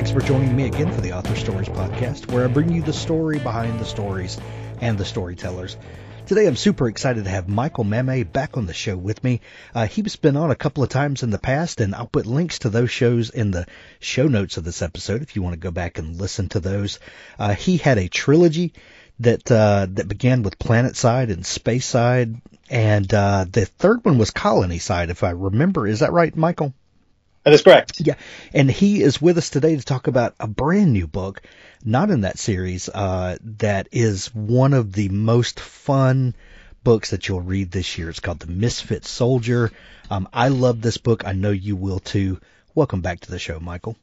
Thanks for joining me again for the Author Stories Podcast, where I bring you the story behind the stories and the storytellers. Today, I'm super excited to have Michael Mammay back on the show with me. Uh, he's been on a couple of times in the past, and I'll put links to those shows in the show notes of this episode if you want to go back and listen to those. Uh, he had a trilogy that uh, that began with Planet Side and Space Side, and uh, the third one was Colony Side, if I remember. Is that right, Michael? That is correct. Yeah, and he is with us today to talk about a brand new book, not in that series, uh, that is one of the most fun books that you'll read this year. It's called The Misfit Soldier. Um, I love this book. I know you will too. Welcome back to the show, Michael.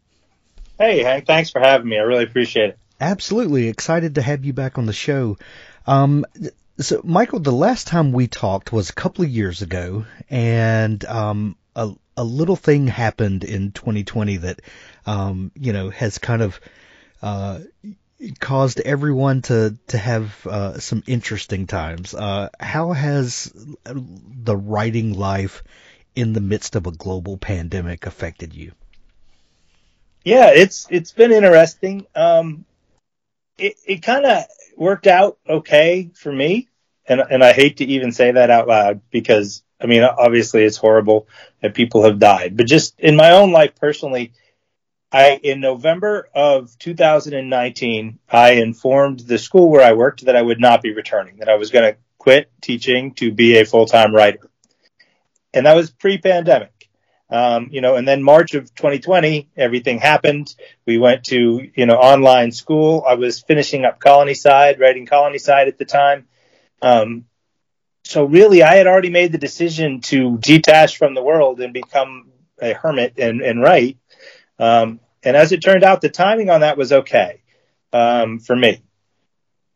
Hey, Hank, thanks for having me. I really appreciate it. Absolutely excited to have you back on the show. Um, so, Michael, the last time we talked was a couple of years ago, and um, a, a little thing happened in 2020 that, um, you know, has kind of uh, caused everyone to to have uh, some interesting times. Uh, how has the writing life in the midst of a global pandemic affected you? Yeah, it's it's been interesting. Um, it it kind of worked out okay for me, and and I hate to even say that out loud because I mean obviously it's horrible that people have died, but just in my own life personally, I in November of 2019 I informed the school where I worked that I would not be returning, that I was going to quit teaching to be a full time writer, and that was pre pandemic. Um, you know, and then March of 2020, everything happened. We went to, you know, online school. I was finishing up Colony Side, writing Colony Side at the time. Um, so really, I had already made the decision to detach from the world and become a hermit and, and write. Um, and as it turned out, the timing on that was okay, um, for me.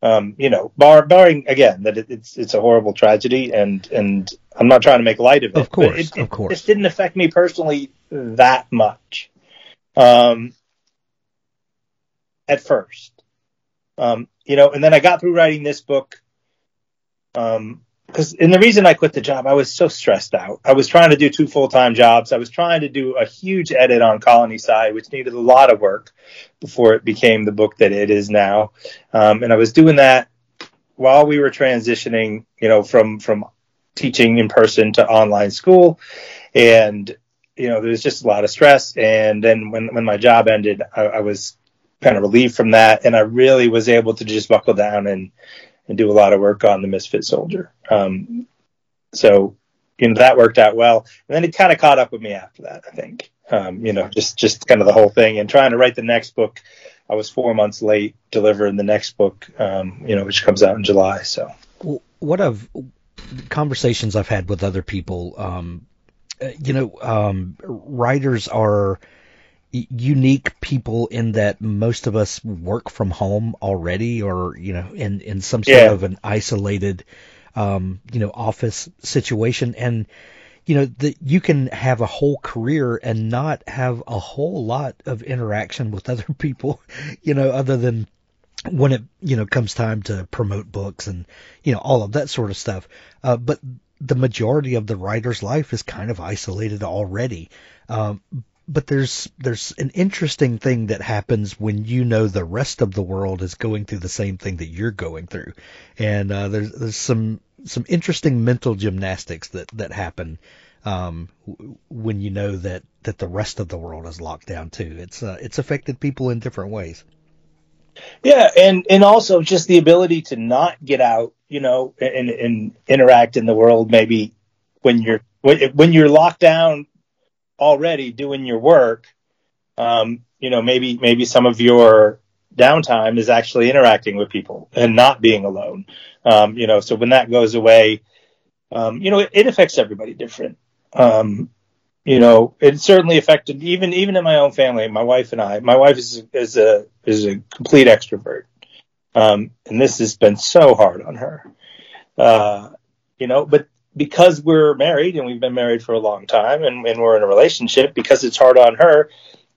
Um, you know, bar, barring again that it, it's it's a horrible tragedy, and and I'm not trying to make light of it. Of course, it, of course. It didn't affect me personally that much. Um, at first, um, you know, and then I got through writing this book. Um, because and the reason I quit the job, I was so stressed out. I was trying to do two full time jobs. I was trying to do a huge edit on Colony Side, which needed a lot of work before it became the book that it is now. Um, and I was doing that while we were transitioning, you know, from from teaching in person to online school, and you know, there was just a lot of stress. And then when when my job ended, I, I was kind of relieved from that, and I really was able to just buckle down and and do a lot of work on the Misfit Soldier. Um, so, you know, that worked out well. And then it kind of caught up with me after that, I think. Um, you know, just, just kind of the whole thing and trying to write the next book. I was four months late delivering the next book, um, you know, which comes out in July. So, what I've conversations I've had with other people, um, you know, um, writers are unique people in that most of us work from home already or you know in in some sort Yeah. of an isolated um you know office situation. And you know that you can have a whole career and not have a whole lot of interaction with other people you know other than when it you know comes time to promote books and you know all of that sort of stuff. Uh, but the majority of the writer's life is kind of isolated already. Um, but there's there's an interesting thing that happens when you know the rest of the world is going through the same thing that you're going through, and uh, there's there's some some interesting mental gymnastics that that happen um, when you know that that the rest of the world is locked down too. It's uh, it's affected people in different ways. Yeah, and and also just the ability to not get out, you know, and and interact in the world. Maybe when you're when you're locked down already doing your work, um, you know, maybe maybe some of your downtime is actually interacting with people and not being alone. Um, you know, so when that goes away, um, you know, it, it affects everybody different. Um, you know, it certainly affected even even in my own family. My wife and I. My wife is is a is a complete extrovert, um, and this has been so hard on her. Uh, you know, but because we're married and we've been married for a long time and, and we're in a relationship, because it's hard on her,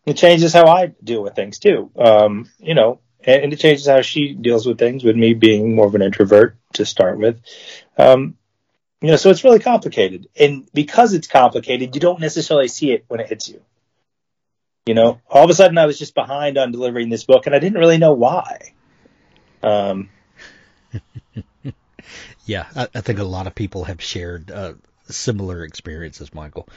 it changes how I deal with things too. Um, you know, and, and it changes how she deals with things with me being more of an introvert to start with. Um, you know, so it's really complicated. And because it's complicated, you don't necessarily see it when it hits you. You know, all of a sudden I was just behind on delivering this book and I didn't really know why. Um, yeah, I, I, think a lot of people have shared uh, similar experiences, Michael.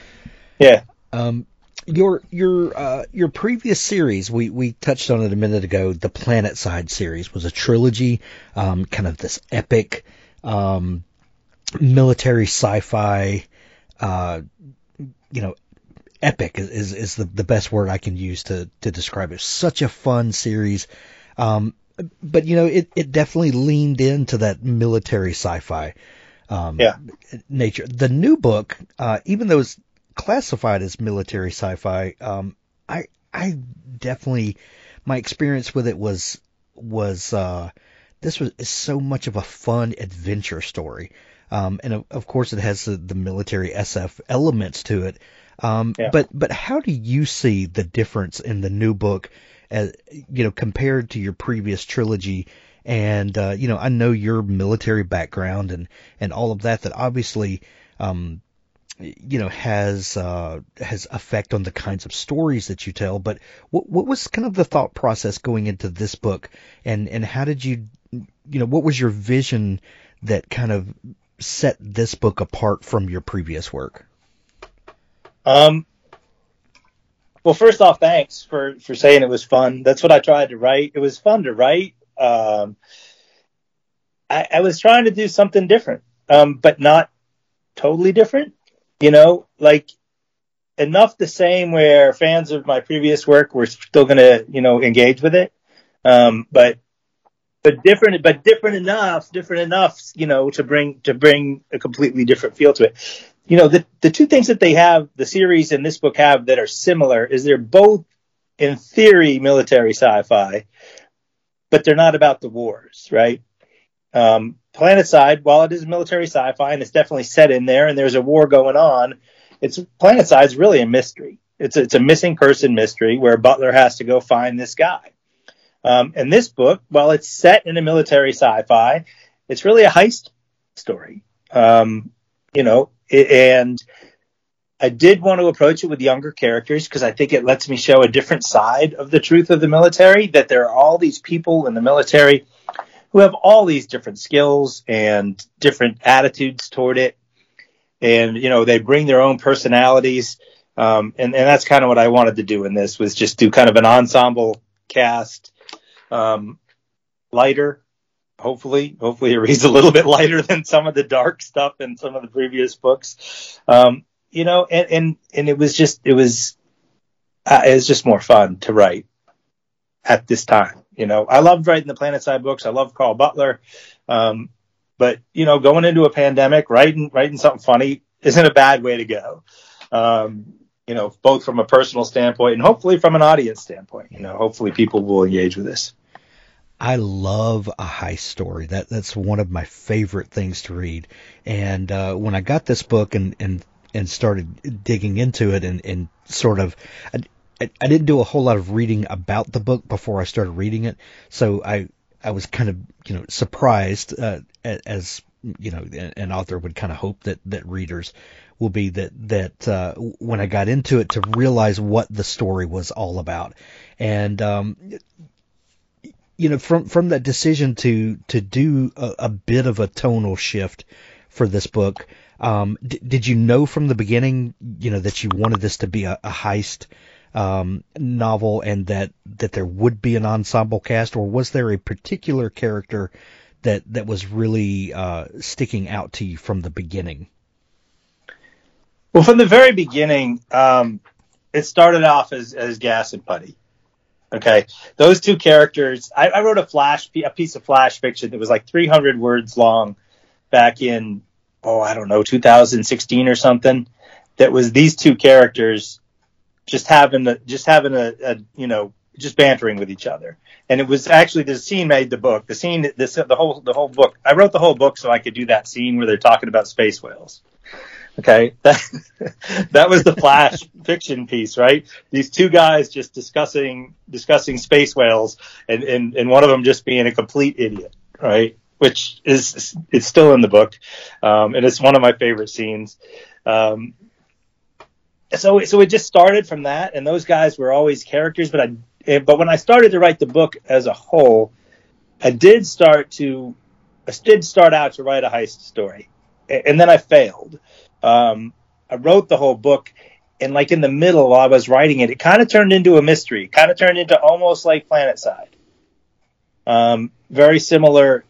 Yeah. Um, your your uh, your previous series, we we touched on it a minute ago. The Planet Side series was a trilogy, um, kind of this epic um, military sci-fi, uh, you know, epic is, is the, the best word I can use to, to describe it. Such a fun series. Um, but you know, it, it definitely leaned into that military sci-fi, um, yeah. nature. The new book, uh, even though it's classified as military sci-fi, um, I, I definitely, my experience with it was, was, uh, this was so much of a fun adventure story. Um, and of, of, course, it has the, the, military SF elements to it. Um, yeah. But but how do you see the difference in the new book, as, you know, compared to your previous trilogy? And uh, you know, I know your military background and and all of that. That obviously, um, you know, has uh, has effect on the kinds of stories that you tell. But what what was kind of the thought process going into this book, and and how did you, you know, what was your vision that kind of set this book apart from your previous work? Um, well, first off, thanks for, for saying it was fun. That's what I tried to write. It was fun to write. Um, I, I was trying to do something different, um, but not totally different. You know, like enough the same where fans of my previous work were still going to, you know, engage with it. Um, but but different, but different enough, different enough, you know, to bring to bring a completely different feel to it. You know, the the two things that they have, the series and this book have that are similar is they're both, in theory, military sci-fi, but they're not about the wars, right? Um, Planetside, while it is military sci-fi and it's definitely set in there, and there's a war going on, it's Planetside's really a mystery. It's a, it's a missing person mystery where Butler has to go find this guy. Um, and this book, while it's set in a military sci-fi, it's really a heist story. Um, you know, and I did want to approach it with younger characters because I think it lets me show a different side of the truth of the military, that there are all these people in the military who have all these different skills and different attitudes toward it. And, you know, they bring their own personalities. Um, and, and that's kind of what I wanted to do in this was just do kind of an ensemble cast um, lighter. Hopefully, hopefully it reads a little bit lighter than some of the dark stuff in some of the previous books. Um, you know, and, and, and it was just, it was, uh, it was just more fun to write at this time. You know, I loved writing the Planetside books. I love Carl Butler. Um, but you know, going into a pandemic, writing, writing something funny isn't a bad way to go. Um, you know, both from a personal standpoint and hopefully from an audience standpoint. You know, hopefully people will engage with this. I love a heist story. That that's one of my favorite things to read. And uh, when I got this book and and and started digging into it and and sort of. I, I didn't do a whole lot of reading about the book before I started reading it, so I I was kind of you know surprised uh, as you know an author would kind of hope that that readers will be that that uh, when I got into it to realize what the story was all about, and um, you know, from from that decision to to do a, a bit of a tonal shift for this book, um, d- did you know from the beginning, you know, that you wanted this to be a, a heist um, novel and that that there would be an ensemble cast, or was there a particular character that that was really uh, sticking out to you from the beginning? Well, from the very beginning, um, it started off as as Gas and Putty. Okay, those two characters. I, I, wrote a flash, a piece of flash fiction that was like 300 words long, back in oh I don't know 2016 or something, that was these two characters just having a, just having a, a you know just bantering with each other. And it was actually the scene made the book. The scene, this the whole the whole book. I wrote the whole book so I could do that scene where they're talking about space whales. Okay, that that was the Flash fiction piece, right? These two guys just discussing discussing space whales, and and and one of them just being a complete idiot, right? Which is it's still in the book, um, and it's one of my favorite scenes. Um, so so it just started from that, and those guys were always characters, but I but when I started to write the book as a whole, I did start to I did start out to write a heist story, and then I failed um, I wrote the whole book, and like in the middle while I was writing it, it kind of turned into a mystery. Kind of turned into almost like Planetside. Um, very similar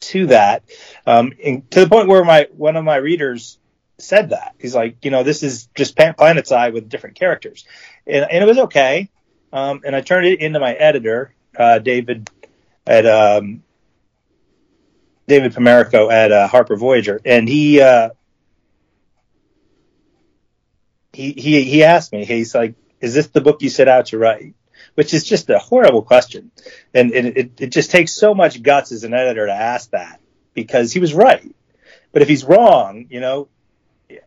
to that, um, and to the point where my one of my readers said that he's like, you know, this is just Planetside with different characters, and, and it was okay. Um, and I turned it into my editor, uh, David, at um, David Pomerico at uh, Harper Voyager, and he uh, he, he, he asked me, he's like, is this the book you set out to write? Which is just a horrible question. And it, it, it just takes so much guts as an editor to ask that because he was right. But if he's wrong, you know,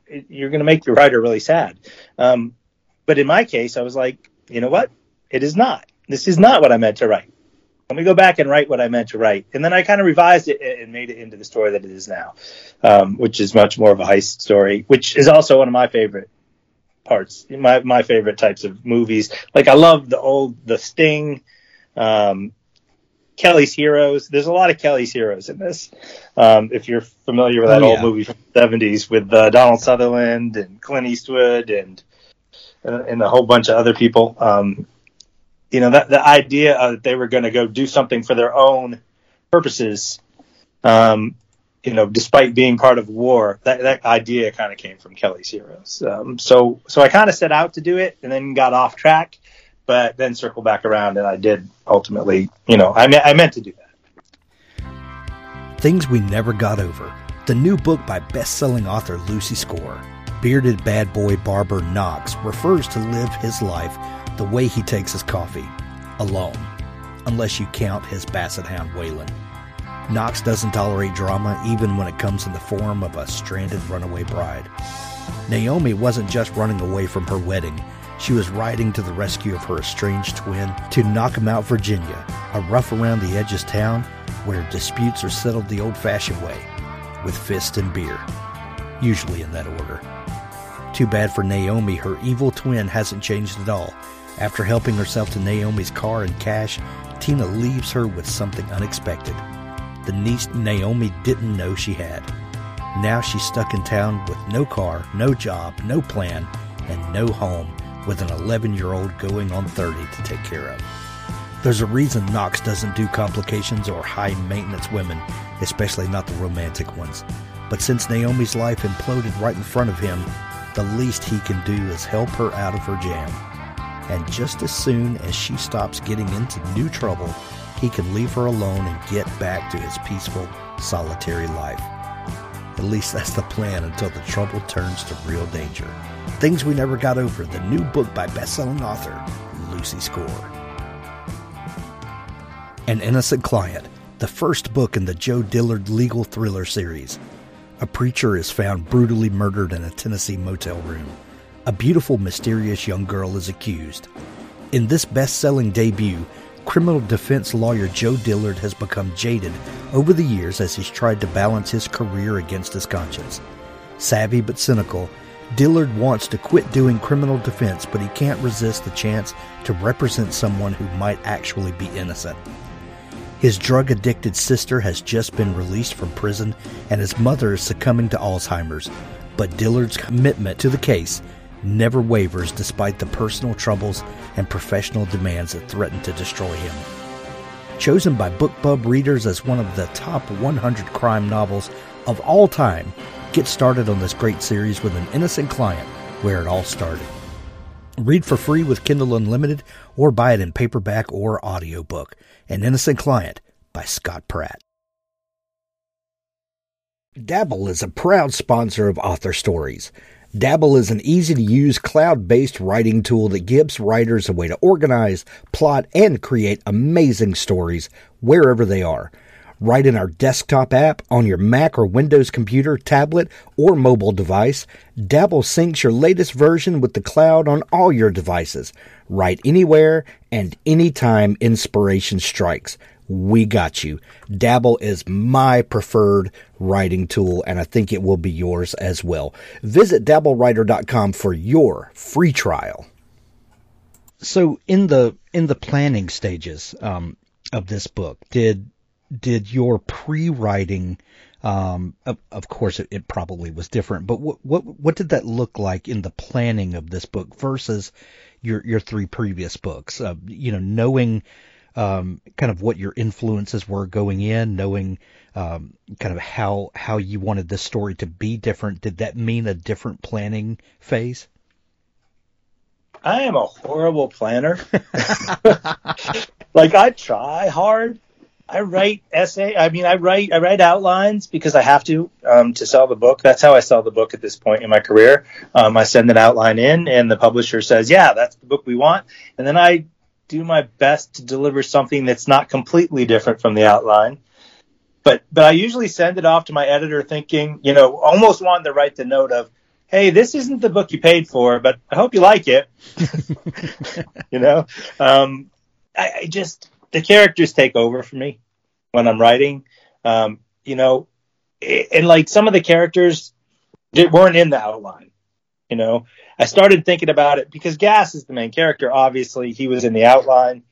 you're going to make the writer really sad. Um, but in my case, I was like, you know what? It is not. This is not what I meant to write. Let me go back and write what I meant to write. And then I kind of revised it and made it into the story that it is now, um, which is much more of a heist story, which is also one of my favorite parts. My my favorite types of movies. Like I love the old The Sting, um, Kelly's Heroes. There's a lot of Kelly's Heroes in this. Um, if you're familiar with that Oh, old movie from the 70s with uh, Donald Sutherland and Clint Eastwood and uh, and a whole bunch of other people. Um, you know that the idea that they were going to go do something for their own purposes. Um, you know, despite being part of war, that, that idea kind of came from Kelly's Heroes. Um, so, so I kind of set out to do it and then got off track, but then circled back around and I did ultimately, you know, I, me- I meant to do that. Things We Never Got Over, the new book by best-selling author Lucy Score. Bearded bad boy barber Knox refers to live his life the way he takes his coffee, alone, unless you count his basset hound Waylon. Knox doesn't tolerate drama even when it comes in the form of a stranded runaway bride. Naomi wasn't just running away from her wedding, she was riding to the rescue of her estranged twin to Knockemout, Virginia, a rough around the edges town where disputes are settled the old fashioned way, with fist and beer, usually in that order. Too bad for Naomi, her evil twin hasn't changed at all. After helping herself to Naomi's car and cash, Tina leaves her with something unexpected. The niece Naomi didn't know she had. Now she's stuck in town with no car, no job, no plan, and no home, with an 11 year old going on 30 to take care of. There's a reason Knox doesn't do complications or high maintenance women, especially not the romantic ones. But since Naomi's life imploded right in front of him, the least he can do is help her out of her jam. And just as soon as she stops getting into new trouble, he can leave her alone and get back to his peaceful, solitary life. At least that's the plan until the trouble turns to real danger. Things We Never Got Over, the new book by best-selling author Lucy Score. An Innocent Client, the first book in the Joe Dillard legal thriller series. A preacher is found brutally murdered in a Tennessee motel room. A beautiful, mysterious young girl is accused. In this best selling debut, criminal defense lawyer Joe Dillard has become jaded over the years as he's tried to balance his career against his conscience. Savvy but cynical, Dillard wants to quit doing criminal defense, but he can't resist the chance to represent someone who might actually be innocent. His drug addicted sister has just been released from prison, and his mother is succumbing to Alzheimer's. But Dillard's commitment to the case never wavers despite the personal troubles and professional demands that threaten to destroy him. Chosen by BookBub readers as one of the top 100 crime novels of all time, get started on this great series with an innocent client where it all started. Read for free with Kindle Unlimited or buy it in paperback or audiobook. An Innocent Client by Scott Pratt. Dabble is a proud sponsor of Author Stories. Dabble is an easy to use cloud based writing tool that gives writers a way to organize, plot, and create amazing stories wherever they are. Write in our desktop app on your Mac or Windows computer, tablet, or mobile device. Dabble syncs your latest version with the cloud on all your devices. Write anywhere and anytime inspiration strikes. We got you. Dabble is my preferred writing tool, and I think it will be yours as well. Visit dabblewriter.com for your free trial. So in the in the planning stages um, of this book, did did your pre-writing um, of, of course it, it, probably was different, but what, what what did that look like in the planning of this book versus your your three previous books? Uh, you know, knowing um, kind of what your influences were going in, knowing um, kind of how how you wanted this story to be different. Did that mean a different planning phase? I am a horrible planner. like I try hard. I write essay. I mean, I write I write outlines because I have to um, to sell the book. That's how I sell the book at this point in my career. Um, I send an outline in, and the publisher says, "Yeah, that's the book we want," and then I do my best to deliver something that's not completely different from the outline. But but I usually send it off to my editor thinking, you know, almost wanting to write the note of, hey, this isn't the book you paid for, but I hope you like it. you know, um, I, I, just the characters take over for me when I'm writing. Um, you know, and like some of the characters weren't in the outline. You know, I started thinking about it because Gas is the main character. Obviously, he was in the outline.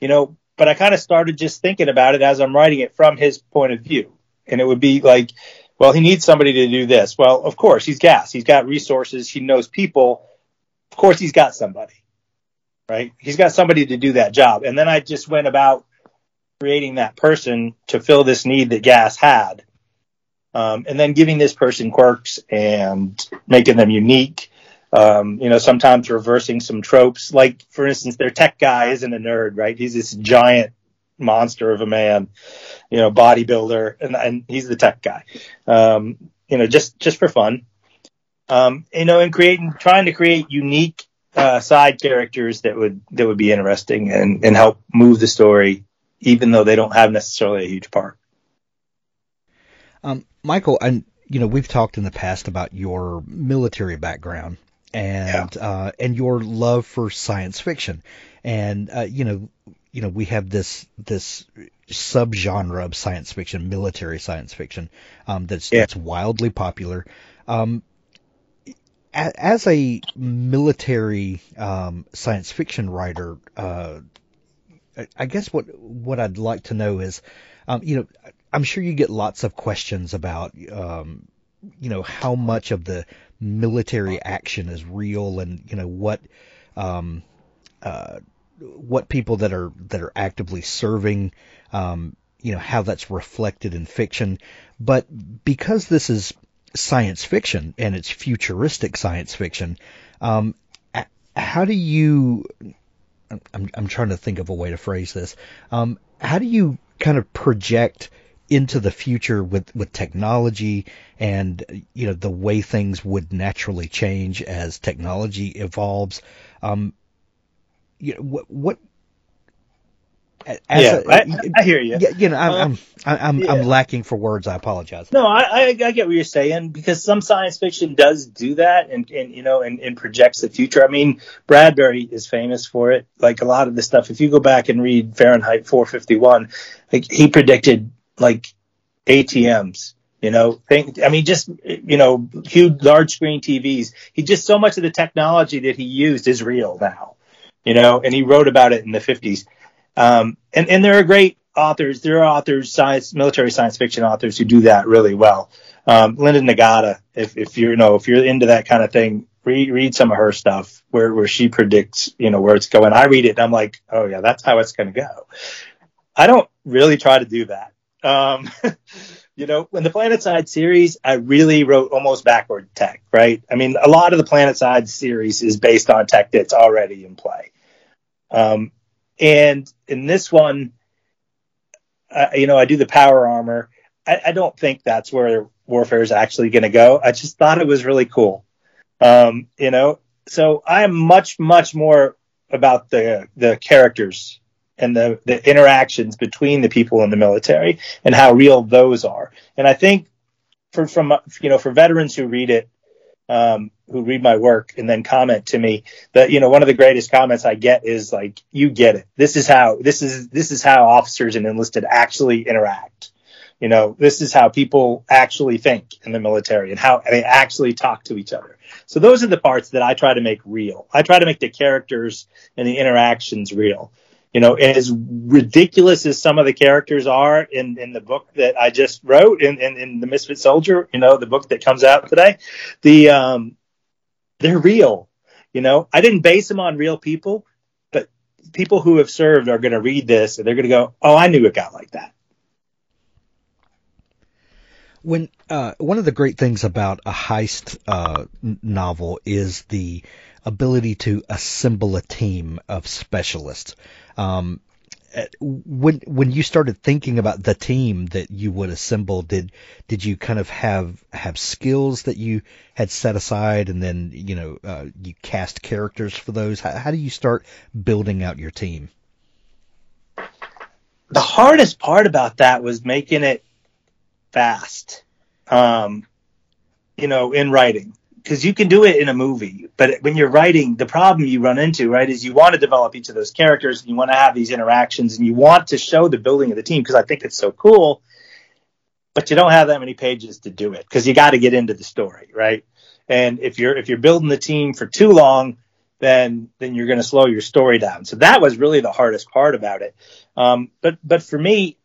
You know, but I kind of started just thinking about it as I'm writing it from his point of view, and it would be like, well, he needs somebody to do this. Well, of course, he's Gas. He's got resources. He knows people. Of course, he's got somebody, right? He's got somebody to do that job. And then I just went about creating that person to fill this need that Gas had um, and then giving this person quirks and making them unique. Um, you know, sometimes reversing some tropes. Like, for instance, their tech guy isn't a nerd, right? He's this giant monster of a man, you know, bodybuilder, and, and he's the tech guy. Um, you know, just just for fun. Um, you know, and creating, trying to create unique uh, side characters that would that would be interesting and and help move the story, even though they don't have necessarily a huge part. Um, Michael, and you know, we've talked in the past about your military background and yeah. uh, and your love for science fiction, and uh, you know, you know, we have this this subgenre of science fiction, military science fiction, um, that's yeah. that's wildly popular. Um, as a military um, science fiction writer, uh, I guess what what I'd like to know is, um, you know, I'm sure you get lots of questions about, um, you know, how much of the military action is real, and you know what, um, uh, what people that are that are actively serving, um, you know, how that's reflected in fiction. But because this is science fiction and it's futuristic science fiction, um, how do you? I'm I'm trying to think of a way to phrase this. Um, how do you kind of project into the future with, with technology and you know the way things would naturally change as technology evolves. Um, you know, what, what yeah, a, I, I, hear you. You know, I'm uh, I'm I'm, yeah. I'm, lacking for words. I apologize. No, I, I, I get what you're saying because some science fiction does do that and, and you know and, and projects the future. I mean, Bradbury is famous for it. Like a lot of the stuff, if you go back and read Fahrenheit 451, like he predicted like ATMs, you know, think, I mean, just, you know, huge, large screen TVs. He just so much of the technology that he used is real now, you know, and he wrote about it in the 50s. Um, and, and there are great authors. There are authors, science, military science fiction authors who do that really well. Um, Linda Nagata, if, if you're, you know, if you're into that kind of thing, read, read some of her stuff where, where she predicts, you know, where it's going. I read it and I'm like, oh yeah, that's how it's going to go. I don't really try to do that. Um, you know, in the PlanetSide series, I really wrote almost backward tech, right? I mean, a lot of the PlanetSide series is based on tech that's already in play. Um, and in this one, you know, I do the power armor. I, I don't think that's where warfare is actually going to go. I just thought it was really cool. Um, you know, so I'm much, much more about the the characters and the the interactions between the people in the military and how real those are. And I think for from you know for veterans who read it, um, who read my work and then comment to me that you know one of the greatest comments I get is like, "You get it. This is how this is this is how officers and enlisted actually interact." You know, this is how people actually think in the military and how they actually talk to each other. So those are the parts that I try to make real. I try to make the characters and the interactions real. You know, as ridiculous as some of the characters are in, in the book that I just wrote in, in, in the Misfit Soldier, you know, the book that comes out today, the um, they're real. You know, I didn't base them on real people, but people who have served are going to read this and they're going to go, "Oh, I knew it got like that." When uh, one of the great things about a heist uh, novel is the ability to assemble a team of specialists. Um, uh, when when you started thinking about the team that you would assemble, did did you kind of have have skills that you had set aside, and then you know uh, you cast characters for those? How, how do you start building out your team? the hardest part about that was making it fast um you know in writing because you can do it in a movie but when you're writing the problem you run into right is you want to develop each of those characters and you want to have these interactions and you want to show the building of the team because i think it's so cool but you don't have that many pages to do it because you got to get into the story right? And if you're if you're building the team for too long then then you're going to slow your story down. So that was really the hardest part about it. Um, but but for me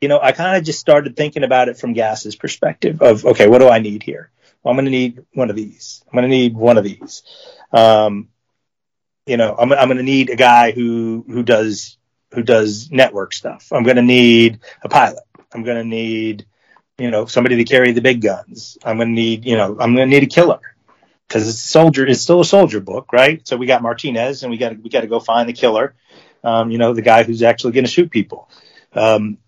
you know i kind of just started thinking about it from gas's perspective of okay what do i need here well, i'm going to need one of these. I'm going to need one of these. Um, you know i'm, I'm going to need a guy who who does who does network stuff. I'm going to need a pilot. I'm going to need you know somebody to carry the big guns. I'm going to need you know i'm going to need a killer. Because it's a soldier it's still a soldier book right? So we got martinez and we got we got to go find the killer um, you know the guy who's actually going to shoot people. Um,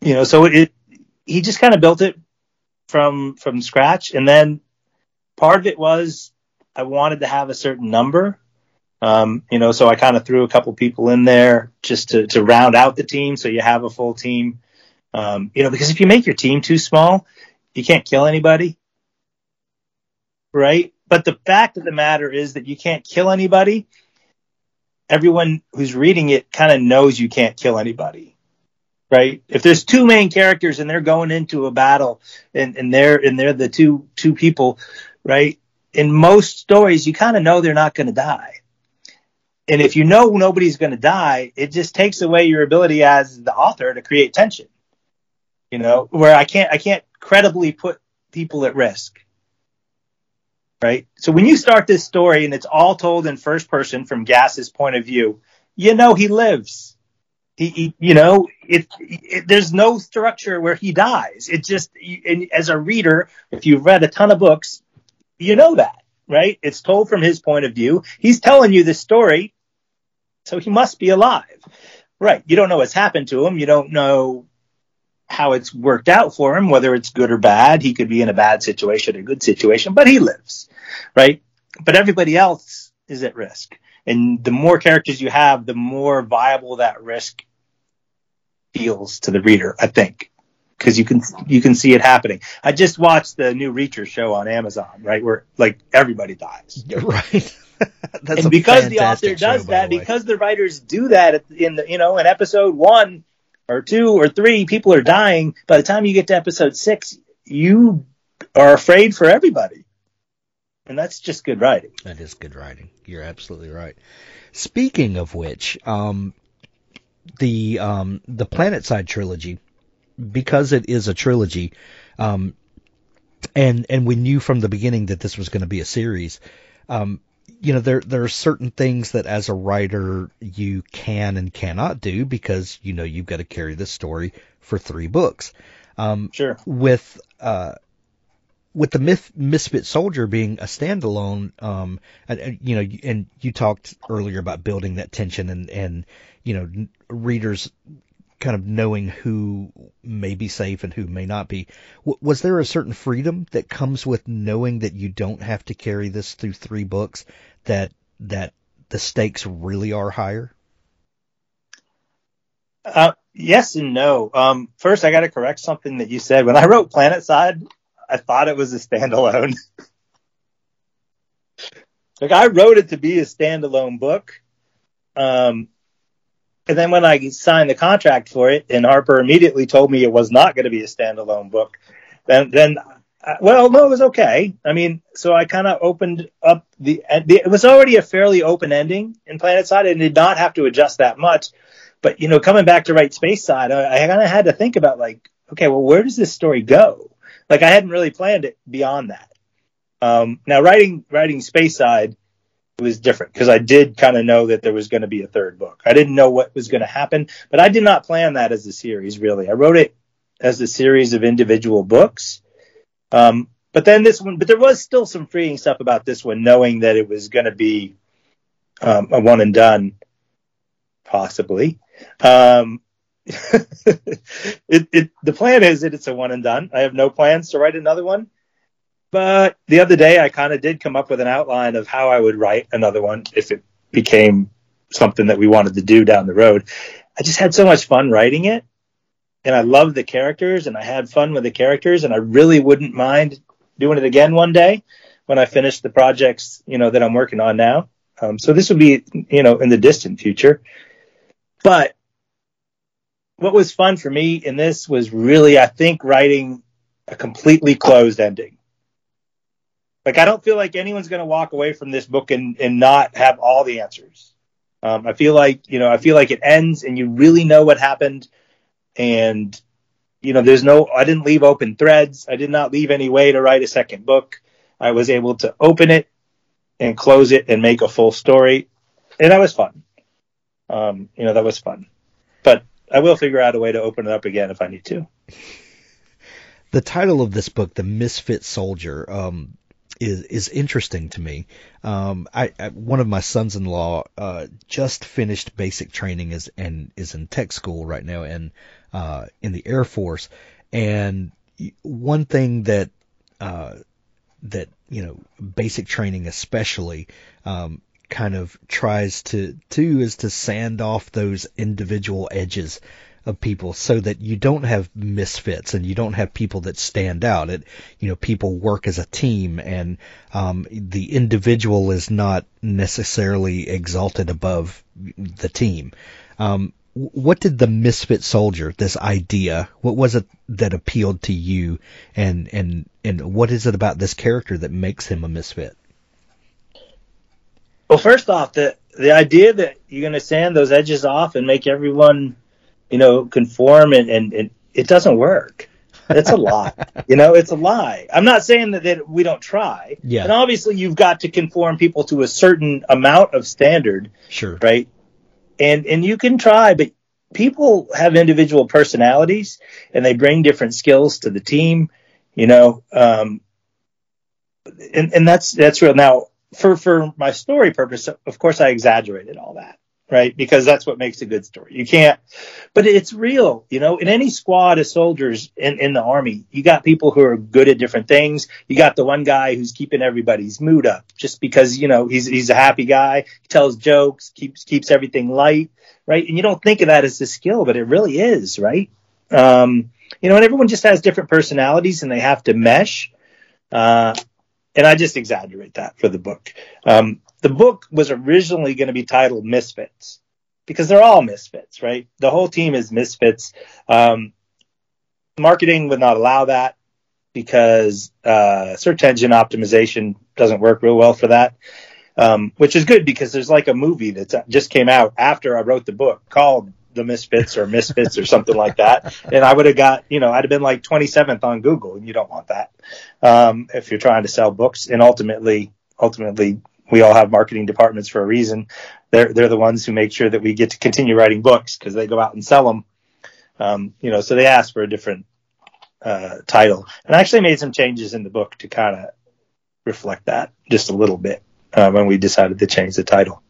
you know so it he just kind of built it from from scratch. And then part of it was i wanted to have a certain number. Um, you know so i kind of threw a couple people in there just to to round out the team so you have a full team. Um, you know because if you make your team too small you can't kill anybody. Right? But the fact of the matter is that you can't kill anybody. Everyone who's reading it kind of knows you can't kill anybody right? If there's two main characters and they're going into a battle and, and they're and they're the two two people right? In most stories you kind of know they're not going to die. And if you know nobody's going to die it just takes away your ability as the author to create tension you know where i can't i can't credibly put people at risk right? So when you start this story and it's all told in first person from gas's point of view you know he lives he, he you know it, it there's no structure where he dies. It just and as a reader if you've read a ton of books you know that right? It's told from his point of view. He's telling you this story so he must be alive. Right. You don't know what's happened to him. You don't know how it's worked out for him whether it's good or bad. He could be in a bad situation a good situation but he lives right? But everybody else is at risk. And the more characters you have the more viable that risk feels to the reader i think because you can you can see it happening i just watched the new reacher show on amazon right where like everybody dies Right. That's and because the author show, does that, the because the writers do that in the you know in episode one or two or three, people are dying. By the time you get to episode six, you are afraid for everybody, and that's just good writing. That is good writing. You're absolutely right. Speaking of which, um, the um, the Planetside trilogy, because it is a trilogy, um, and and we knew from the beginning that this was going to be a series. Um, you know, there there are certain things that as a writer you can and cannot do because you know you've got to carry this story for three books. Um, Sure. with uh, with the Myth, Misfit Soldier being a standalone, um, and, and, you know, and you talked earlier about building that tension and and you know, readers kind of knowing who may be safe and who may not be. W- was there a certain freedom that comes with knowing that you don't have to carry this through three books? That that the stakes really are higher. Uh, yes and no. Um, first, I got to correct something that you said. When I wrote Planet Side, I thought it was a standalone. like I wrote it to be a standalone book. Um, and then when I signed the contract for it, and Harper immediately told me it was not going to be a standalone book, then then uh, well, no, it was okay. I mean, so I kind of opened up the, the. It was already a fairly open ending in Planet Side, and did not have to adjust that much. But you know, coming back to Write Space Side, I, I kind of had to think about like, okay, well, where does this story go? Like, I hadn't really planned it beyond that. Um, now, writing writing Space Side was different because I did kind of know that there was going to be a third book. I didn't know what was going to happen, but I did not plan that as a series. Really, I wrote it as a series of individual books. Um, but then this one, but there was still some freeing stuff about this one, knowing that it was going to be um, a one and done, possibly. Um, it, it, the plan is that it's a one and done. I have no plans to write another one. But the other day, I kind of did come up with an outline of how I would write another one if it became something that we wanted to do down the road. I just had so much fun writing it. And I loved the characters and I had fun with the characters and I really wouldn't mind doing it again one day when I finish the projects, you know, that I'm working on now. Um, so this would be, you know, in the distant future. But what was fun for me in this was really, I think, writing a completely closed ending. Like, I don't feel like anyone's going to walk away from this book and, and not have all the answers. Um, I feel like, you know, I feel like it ends and you really know what happened. And, you know, there's no, I didn't leave open threads. I did not leave any way to write a second book. I was able to open it and close it and make a full story. And that was fun. Um, you know, that was fun. But I will figure out a way to open it up again if I need to. The title of this book, The Misfit Soldier, um, is is interesting to me. Um, I, I, one of my sons-in-law uh, just finished basic training is and is in tech school right now and uh, in the Air Force. And one thing that uh, that you know basic training especially um, kind of tries to do is to sand off those individual edges of people so that you don't have misfits and you don't have people that stand out. It, you know, people work as a team and, um, the individual is not necessarily exalted above the team. Um, what did the misfit soldier, this idea, what was it that appealed to you and, and, and what is it about this character that makes him a misfit? Well, first off, the, the idea that you're going to sand those edges off and make everyone you know, conform and, and, and it doesn't work. It's a lie. you know, it's a lie. I'm not saying that, that we don't try. Yeah. And obviously you've got to conform people to a certain amount of standard. Sure. Right. And, and you can try, but people have individual personalities and they bring different skills to the team, you know, um, and, and that's, that's real. Now, for, for my story purpose, of course, I exaggerated all that right? Because that's what makes a good story. You can't, but it's real, you know, in any squad of soldiers in, in the army, you got people who are good at different things. You got the one guy who's keeping everybody's mood up just because, you know, he's, he's a happy guy. He tells jokes, keeps, keeps everything light, right? And you don't think of that as a skill, but it really is, right? Um, you know, and everyone just has different personalities and they have to mesh. Uh, and I just exaggerate that for the book. Um, the book was originally going to be titled Misfits because they're all misfits, right? The whole team is misfits. Um, marketing would not allow that because uh, search engine optimization doesn't work real well for that. Um, which is good because there's like a movie that just came out after I wrote the book called The Misfits or Misfits or something like that. And I would have got, you know, I'd have been like 27th on Google and you don't want that. Um, if you're trying to sell books and ultimately, ultimately we all have marketing departments for a reason. They're they're the ones who make sure that we get to continue writing books because they go out and sell them. Um, you know, so they asked for a different uh, title, and I actually made some changes in the book to kind of reflect that just a little bit uh, when we decided to change the title.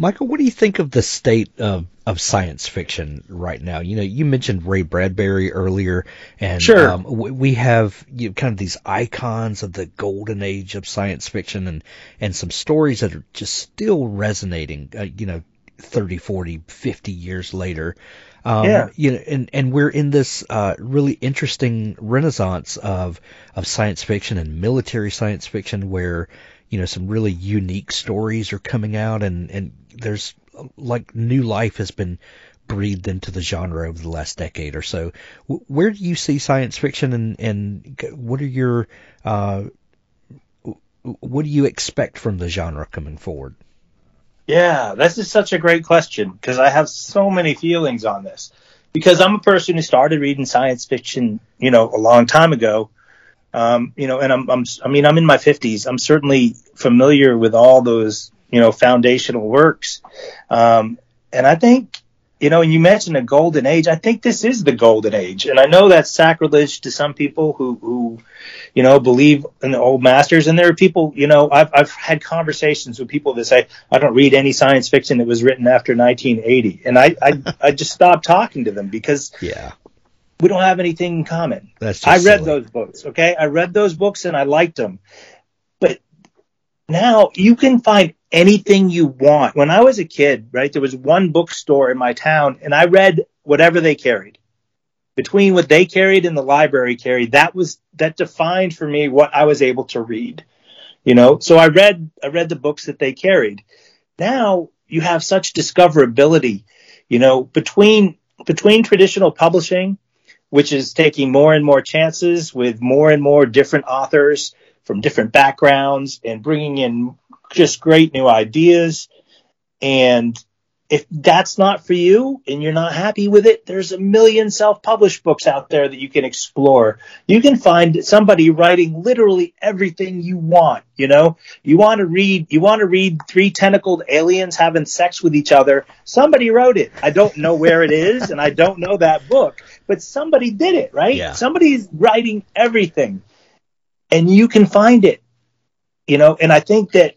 Michael, what do you think of the state of, of science fiction right now? You know, you mentioned Ray Bradbury earlier, and Sure. um, we, we have you know, kind of these icons of the golden age of science fiction, and and some stories that are just still resonating. Uh, you know, 30, 40, 50 years later. Um, Yeah. You know, and and we're in this uh, really interesting renaissance of of science fiction and military science fiction, where you know some really unique stories are coming out, and and there's like new life has been breathed into the genre over the last decade or so. Where do you see science fiction, and and what are your uh, what do you expect from the genre coming forward? Yeah, this is such a great question because I have so many feelings on this. Because I'm a person who started reading science fiction, you know, a long time ago. Um, you know, and I'm, I'm, I mean, I'm in my 50s. I'm certainly familiar with all those, you know, foundational works. Um, and I think, you know, and you mentioned a golden age. I think this is the golden age. And I know that's sacrilege to some people who, who, you know, believe in the old masters. And there are people, you know, I've, I've had conversations with people that say, I don't read any science fiction that was written after 1980. And I, I, I just stopped talking to them because Yeah, we don't have anything in common. that's. Just I read silly. those books. Okay. I read those books and I liked them. But now you can find anything you want. When I was a kid, right, there was one bookstore in my town and I read whatever they carried. Between what they carried and the library carried, that was, that defined for me what I was able to read. You know, so I read, I read the books that they carried. Now you have such discoverability, you know, between, between traditional publishing which is taking more and more chances with more and more different authors from different backgrounds and bringing in just great new ideas. And if that's not for you and you're not happy with it, there's a million self-published books out there that you can explore. You can find somebody writing literally everything you want, you know? You want to read, you want to read three tentacled aliens having sex with each other. Somebody wrote it. I don't know where it is and I don't know that book, but somebody did it, right? Yeah. Somebody's writing everything and you can find it, you know? And I think that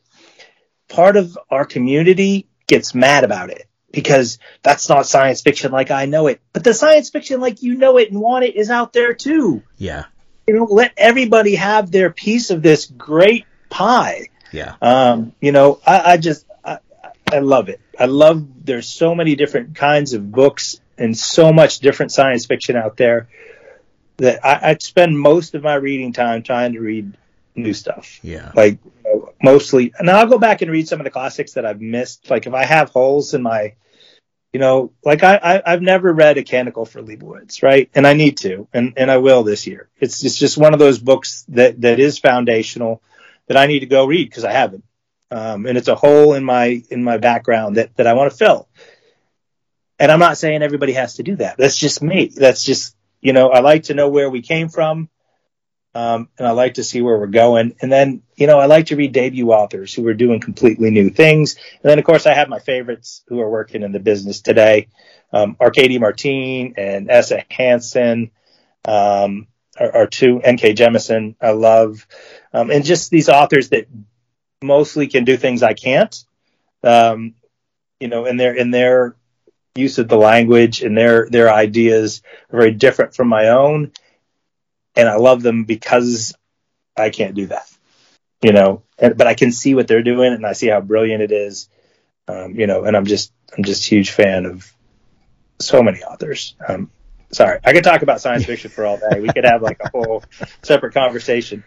part of our community gets mad about it because that's not science fiction like I know it. But the science fiction like you know it and want it is out there too. Yeah, You know, let everybody have their piece of this great pie. yeah, Um, you know, I, I just I, I love it. I love there's so many different kinds of books and so much different science fiction out there that I, I spend most of my reading time trying to read new stuff yeah. like you know, mostly and I'll go back and read some of the classics that I've missed. Like if I have holes in my you know, like I, I I've never read a canticle for Leibowitz, right? And I need to, and, and I will this year. It's it's just one of those books that, that is foundational that I need to go read because I haven't. Um, and it's a hole in my in my background that, that I want to fill. And I'm not saying everybody has to do that. That's just me. That's just you know, I like to know where we came from. Um, and I like to see where we're going. And then, you know, I like to read debut authors who are doing completely new things. And then, of course, I have my favorites who are working in the business today. Um, Arkady Martine and Essa Hansen, um, are, are two, N.K. Jemisin, I love. Um, and just these authors that mostly can do things I can't. Um, you know, and their, in their use of the language and their, their ideas are very different from my own and I love them because I can't do that, you know. And, but I can see what they're doing, and I see how brilliant it is, um, you know. And I'm just I'm just huge fan of so many authors. Um, sorry, I could talk about science fiction for all day. We could have like a whole separate conversation.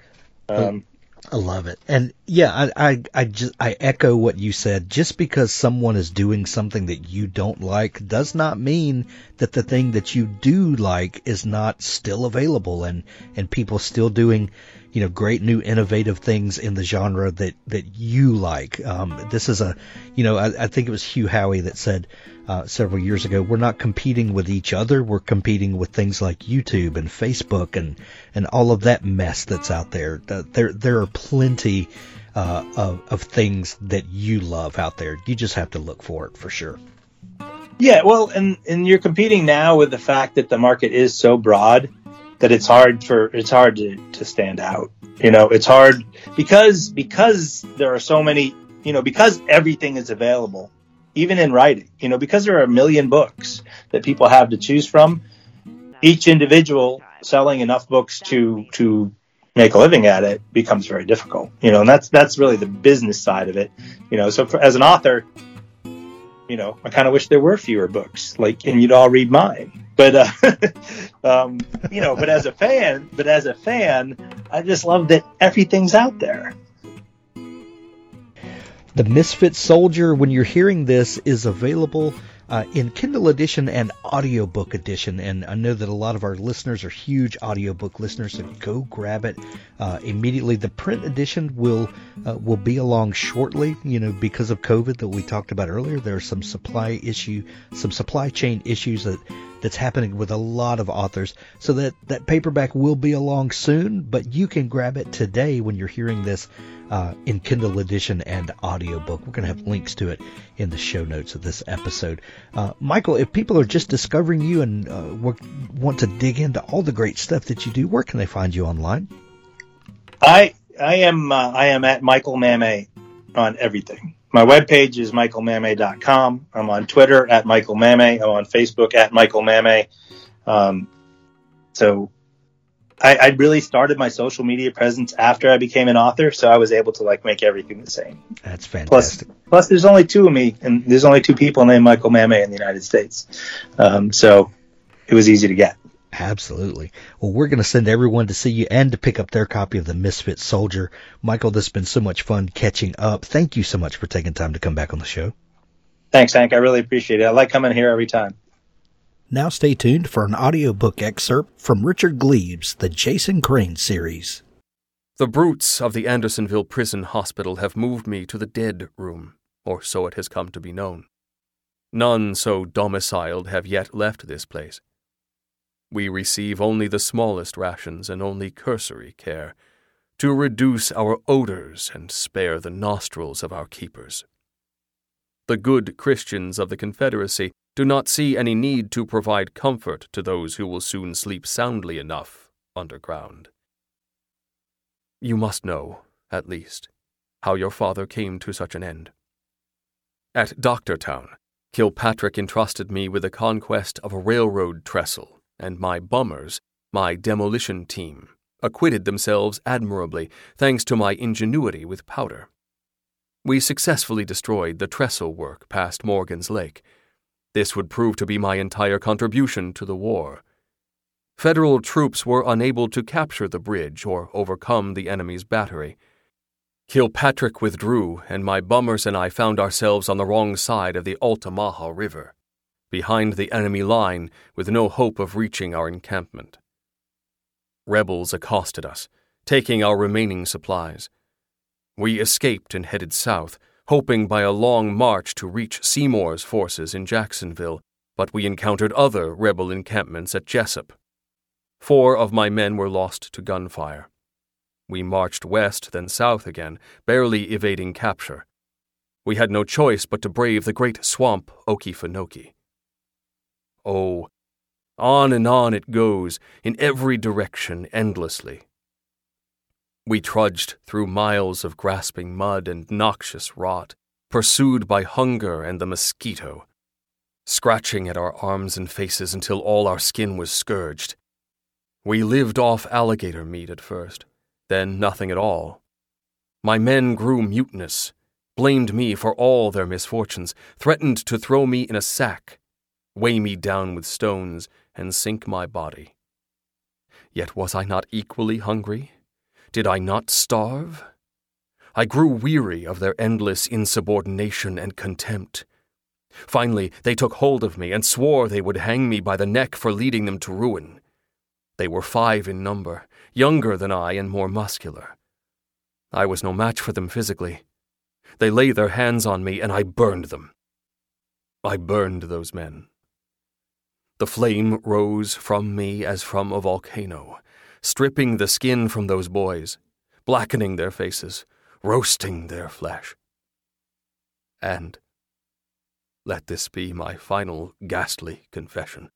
Um, I love it. And yeah, I, I, I just, I echo what you said. Just because someone is doing something that you don't like does not mean that the thing that you do like is not still available and, and people still doing, you know, great new innovative things in the genre that, that you like. Um, this is a, you know, I, I think it was Hugh Howey that said, uh, several years ago, we're not competing with each other. We're competing with things like YouTube and Facebook and, and all of that mess that's out there. Uh, there, there are plenty, uh, of, of things that you love out there. You just have to look for it for sure. yeah, well, and and you're competing now with the fact that the market is so broad that it's hard for it's hard to, to stand out. You know, it's hard because because there are so many. You know, because everything is available even in writing. You know, because there are a million books that people have to choose from, each individual selling enough books to to make a living at it becomes very difficult. You know, and that's that's really the business side of it. You know, so for, as an author, you know, I kind of wish there were fewer books, like, and you'd all read mine. But, uh, um, you know, but as a fan, but as a fan, I just love that everything's out there. The Misfit Soldier, when you're hearing this, is available uh, in Kindle edition and audiobook edition. And I know that a lot of our listeners are huge audiobook listeners, so go grab it uh, immediately. The print edition will uh, will be along shortly. You know, because of COVID that we talked about earlier, there are some supply issue, some supply chain issues that that's happening with a lot of authors. So that that paperback will be along soon, but you can grab it today when you're hearing this uh, in Kindle edition and audiobook. We're going to have links to it in the show notes of this episode. Uh, Michael, if people are just discovering you and uh, want to dig into all the great stuff that you do, where can they find you online? I I am uh, I am at Michael Mammay on everything. My webpage is michaelmammay.com. I'm on Twitter at Michael Mammay. I'm on Facebook at Michael Mammay. Um, so I, I really started my social media presence after I became an author, so I was able to like make everything the same. That's fantastic. Plus, plus there's only two of me, and there's only two people named Michael Mammay in the United States, um, so it was easy to get. Absolutely. Well, we're going to send everyone to see you and to pick up their copy of The Misfit Soldier. Michael, this has been so much fun catching up. Thank you so much for taking time to come back on the show. Thanks, Hank. I really appreciate it. I like coming here every time. Now stay tuned for an audiobook excerpt from Richard Gleaves' The Jason Crane series. The brutes of the Andersonville Prison Hospital have moved me to the dead room, or so it has come to be known. None so domiciled have yet left this place. We receive only the smallest rations and only cursory care to reduce our odors and spare the nostrils of our keepers. The good Christians of the Confederacy do not see any need to provide comfort to those who will soon sleep soundly enough underground. You must know, at least, how your father came to such an end. At Doctortown, Kilpatrick entrusted me with the conquest of a railroad trestle, and my bummers, my demolition team, acquitted themselves admirably thanks to my ingenuity with powder. We successfully destroyed the trestle work past Morgan's Lake this would prove to be my entire contribution to the war. Federal troops were unable to capture the bridge or overcome the enemy's battery. Kilpatrick withdrew, and my bummers and I found ourselves on the wrong side of the Altamaha River, behind the enemy line with no hope of reaching our encampment. Rebels accosted us, taking our remaining supplies. We escaped and headed south hoping by a long march to reach Seymour's forces in Jacksonville, but we encountered other rebel encampments at Jesup. Four of my men were lost to gunfire. We marched west, then south again, barely evading capture. We had no choice but to brave the great swamp Okefenokee. Oh, on and on it goes, in every direction, endlessly. We trudged through miles of grasping mud and noxious rot, pursued by hunger and the mosquito, scratching at our arms and faces until all our skin was scourged. We lived off alligator meat at first, then nothing at all. My men grew mutinous, blamed me for all their misfortunes, threatened to throw me in a sack, weigh me down with stones, and sink my body. Yet was I not equally hungry did I not starve? I grew weary of their endless insubordination and contempt. Finally, they took hold of me and swore they would hang me by the neck for leading them to ruin. They were five in number, younger than I and more muscular. I was no match for them physically. They laid their hands on me, and I burned them. I burned those men. The flame rose from me as from a volcano stripping the skin from those boys, blackening their faces, roasting their flesh. And let this be my final ghastly confession.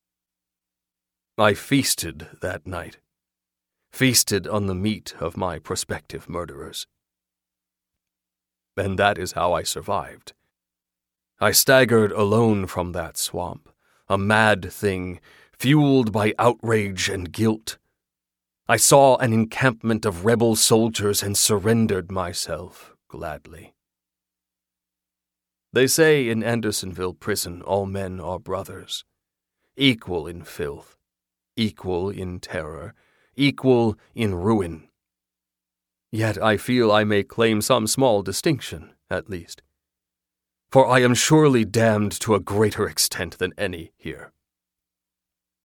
I feasted that night, feasted on the meat of my prospective murderers. And that is how I survived. I staggered alone from that swamp, a mad thing, fueled by outrage and guilt. I saw an encampment of rebel soldiers and surrendered myself gladly. They say in Andersonville prison all men are brothers, equal in filth, equal in terror, equal in ruin. Yet I feel I may claim some small distinction, at least. For I am surely damned to a greater extent than any here.